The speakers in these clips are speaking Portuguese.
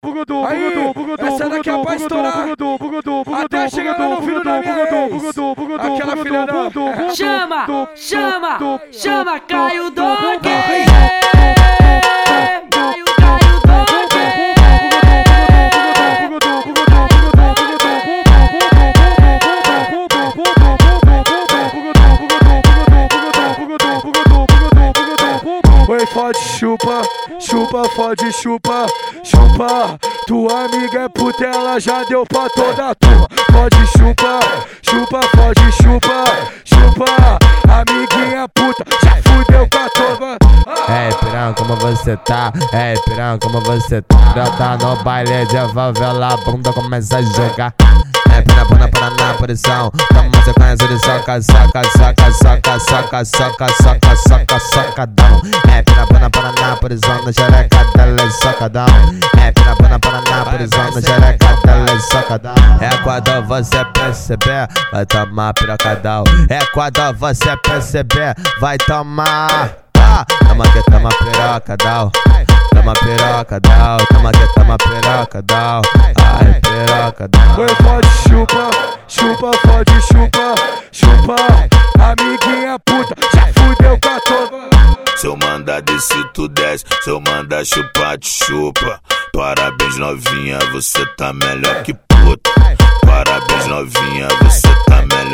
Aí, essa daqui é pra estourar. Até chegar no filho da minha ex Aquela filha da... Chama, chama, chama Caio Dog Oi, fode, chupa, chupa, fode, chupa, chupa. Tua amiga é puta, ela já deu pra toda a turma. Fode, chupa, chupa, fode, chupa, chupa. Amiguinha puta, já fudeu com a turma. Ei, pirão, como você tá? Ei, pirão, como você tá? Brota no baile de favela, a bunda começa a jogar. É pina, pina, paraná, posição Toma sequência de soca, soca, soca, soca, soca, soca, soca, soca, socadão. É pina, pina, paraná, posição Na xereca dela é socadão. É pina, pina, paraná, posição Na xereca dela é socadão. É quando você perceber Vai tomar pirocadão. É quando você perceber Vai tomar Toma que toma piroca, dal Toma piroca, dal Toma que toma piroca, dal Ai, piroca, dal Oi, fode, chupa, chupa, fode, chupa, chupa. Amiguinha puta, já fudeu com a turma. Se eu mandar descer, tu desce. Se eu mandar chupar, te chupa. Parabéns, novinha, você tá melhor que puta. Parabéns, novinha, você tá melhor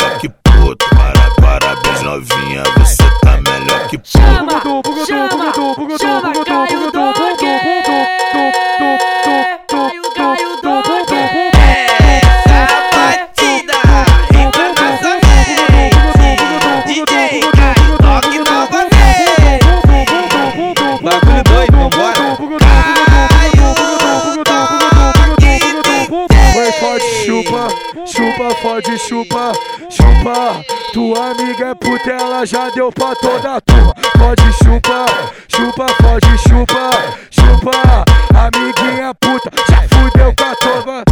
Oi, fode, chupa, chupa, fode, chupa, chupa. Tua amiga é puta, ela já deu pra toda a turma. Fode, chupa, chupa, fode, chupa, chupa. Amiguinha puta, já fudeu com a turma.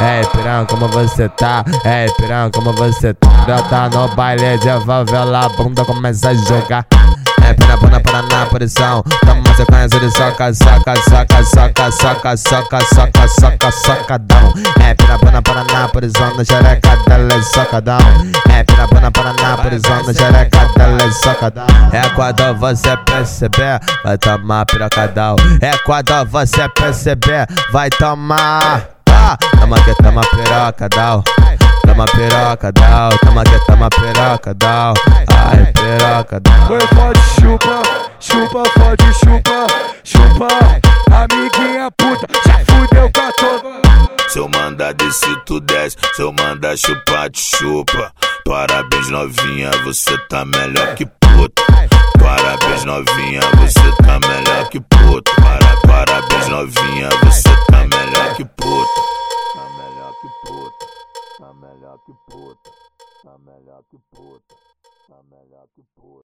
Ei, pirão, como você tá? Ei, pirão, como você tá? Brota no baile de favela, a bunda começa a jogar. É pina, paraná, posição Toma sequência de soca, soca, soca, soca, soca, soca, soca, soca, socadão. É pina, paraná, posição Na xereca dela é socadão. É pina, paraná, posição Na xereca dela é socadão. É quando você perceber Vai tomar pirocadão. É quando você perceber Vai tomar. Ah, Toma que toma piroca, dal Toma piroca, dal Toma que toma piroca, dal Ai, piroca, dal Oi, fode, chupa, chupa, fode, chupa, chupa. Amiguinha puta, já fudeu com a turma. Se eu mandar descer, tu desce. Se eu mandar chupar, te chupa. Parabéns, novinha, você tá melhor que puta. Parabéns, novinha, você tá melhor que puta. Para, parabéns, novinha, você tá melhor que puta. Tá melhor que puta. Tá melhor que puta. Tá melhor que puta. Tá melhor que puta.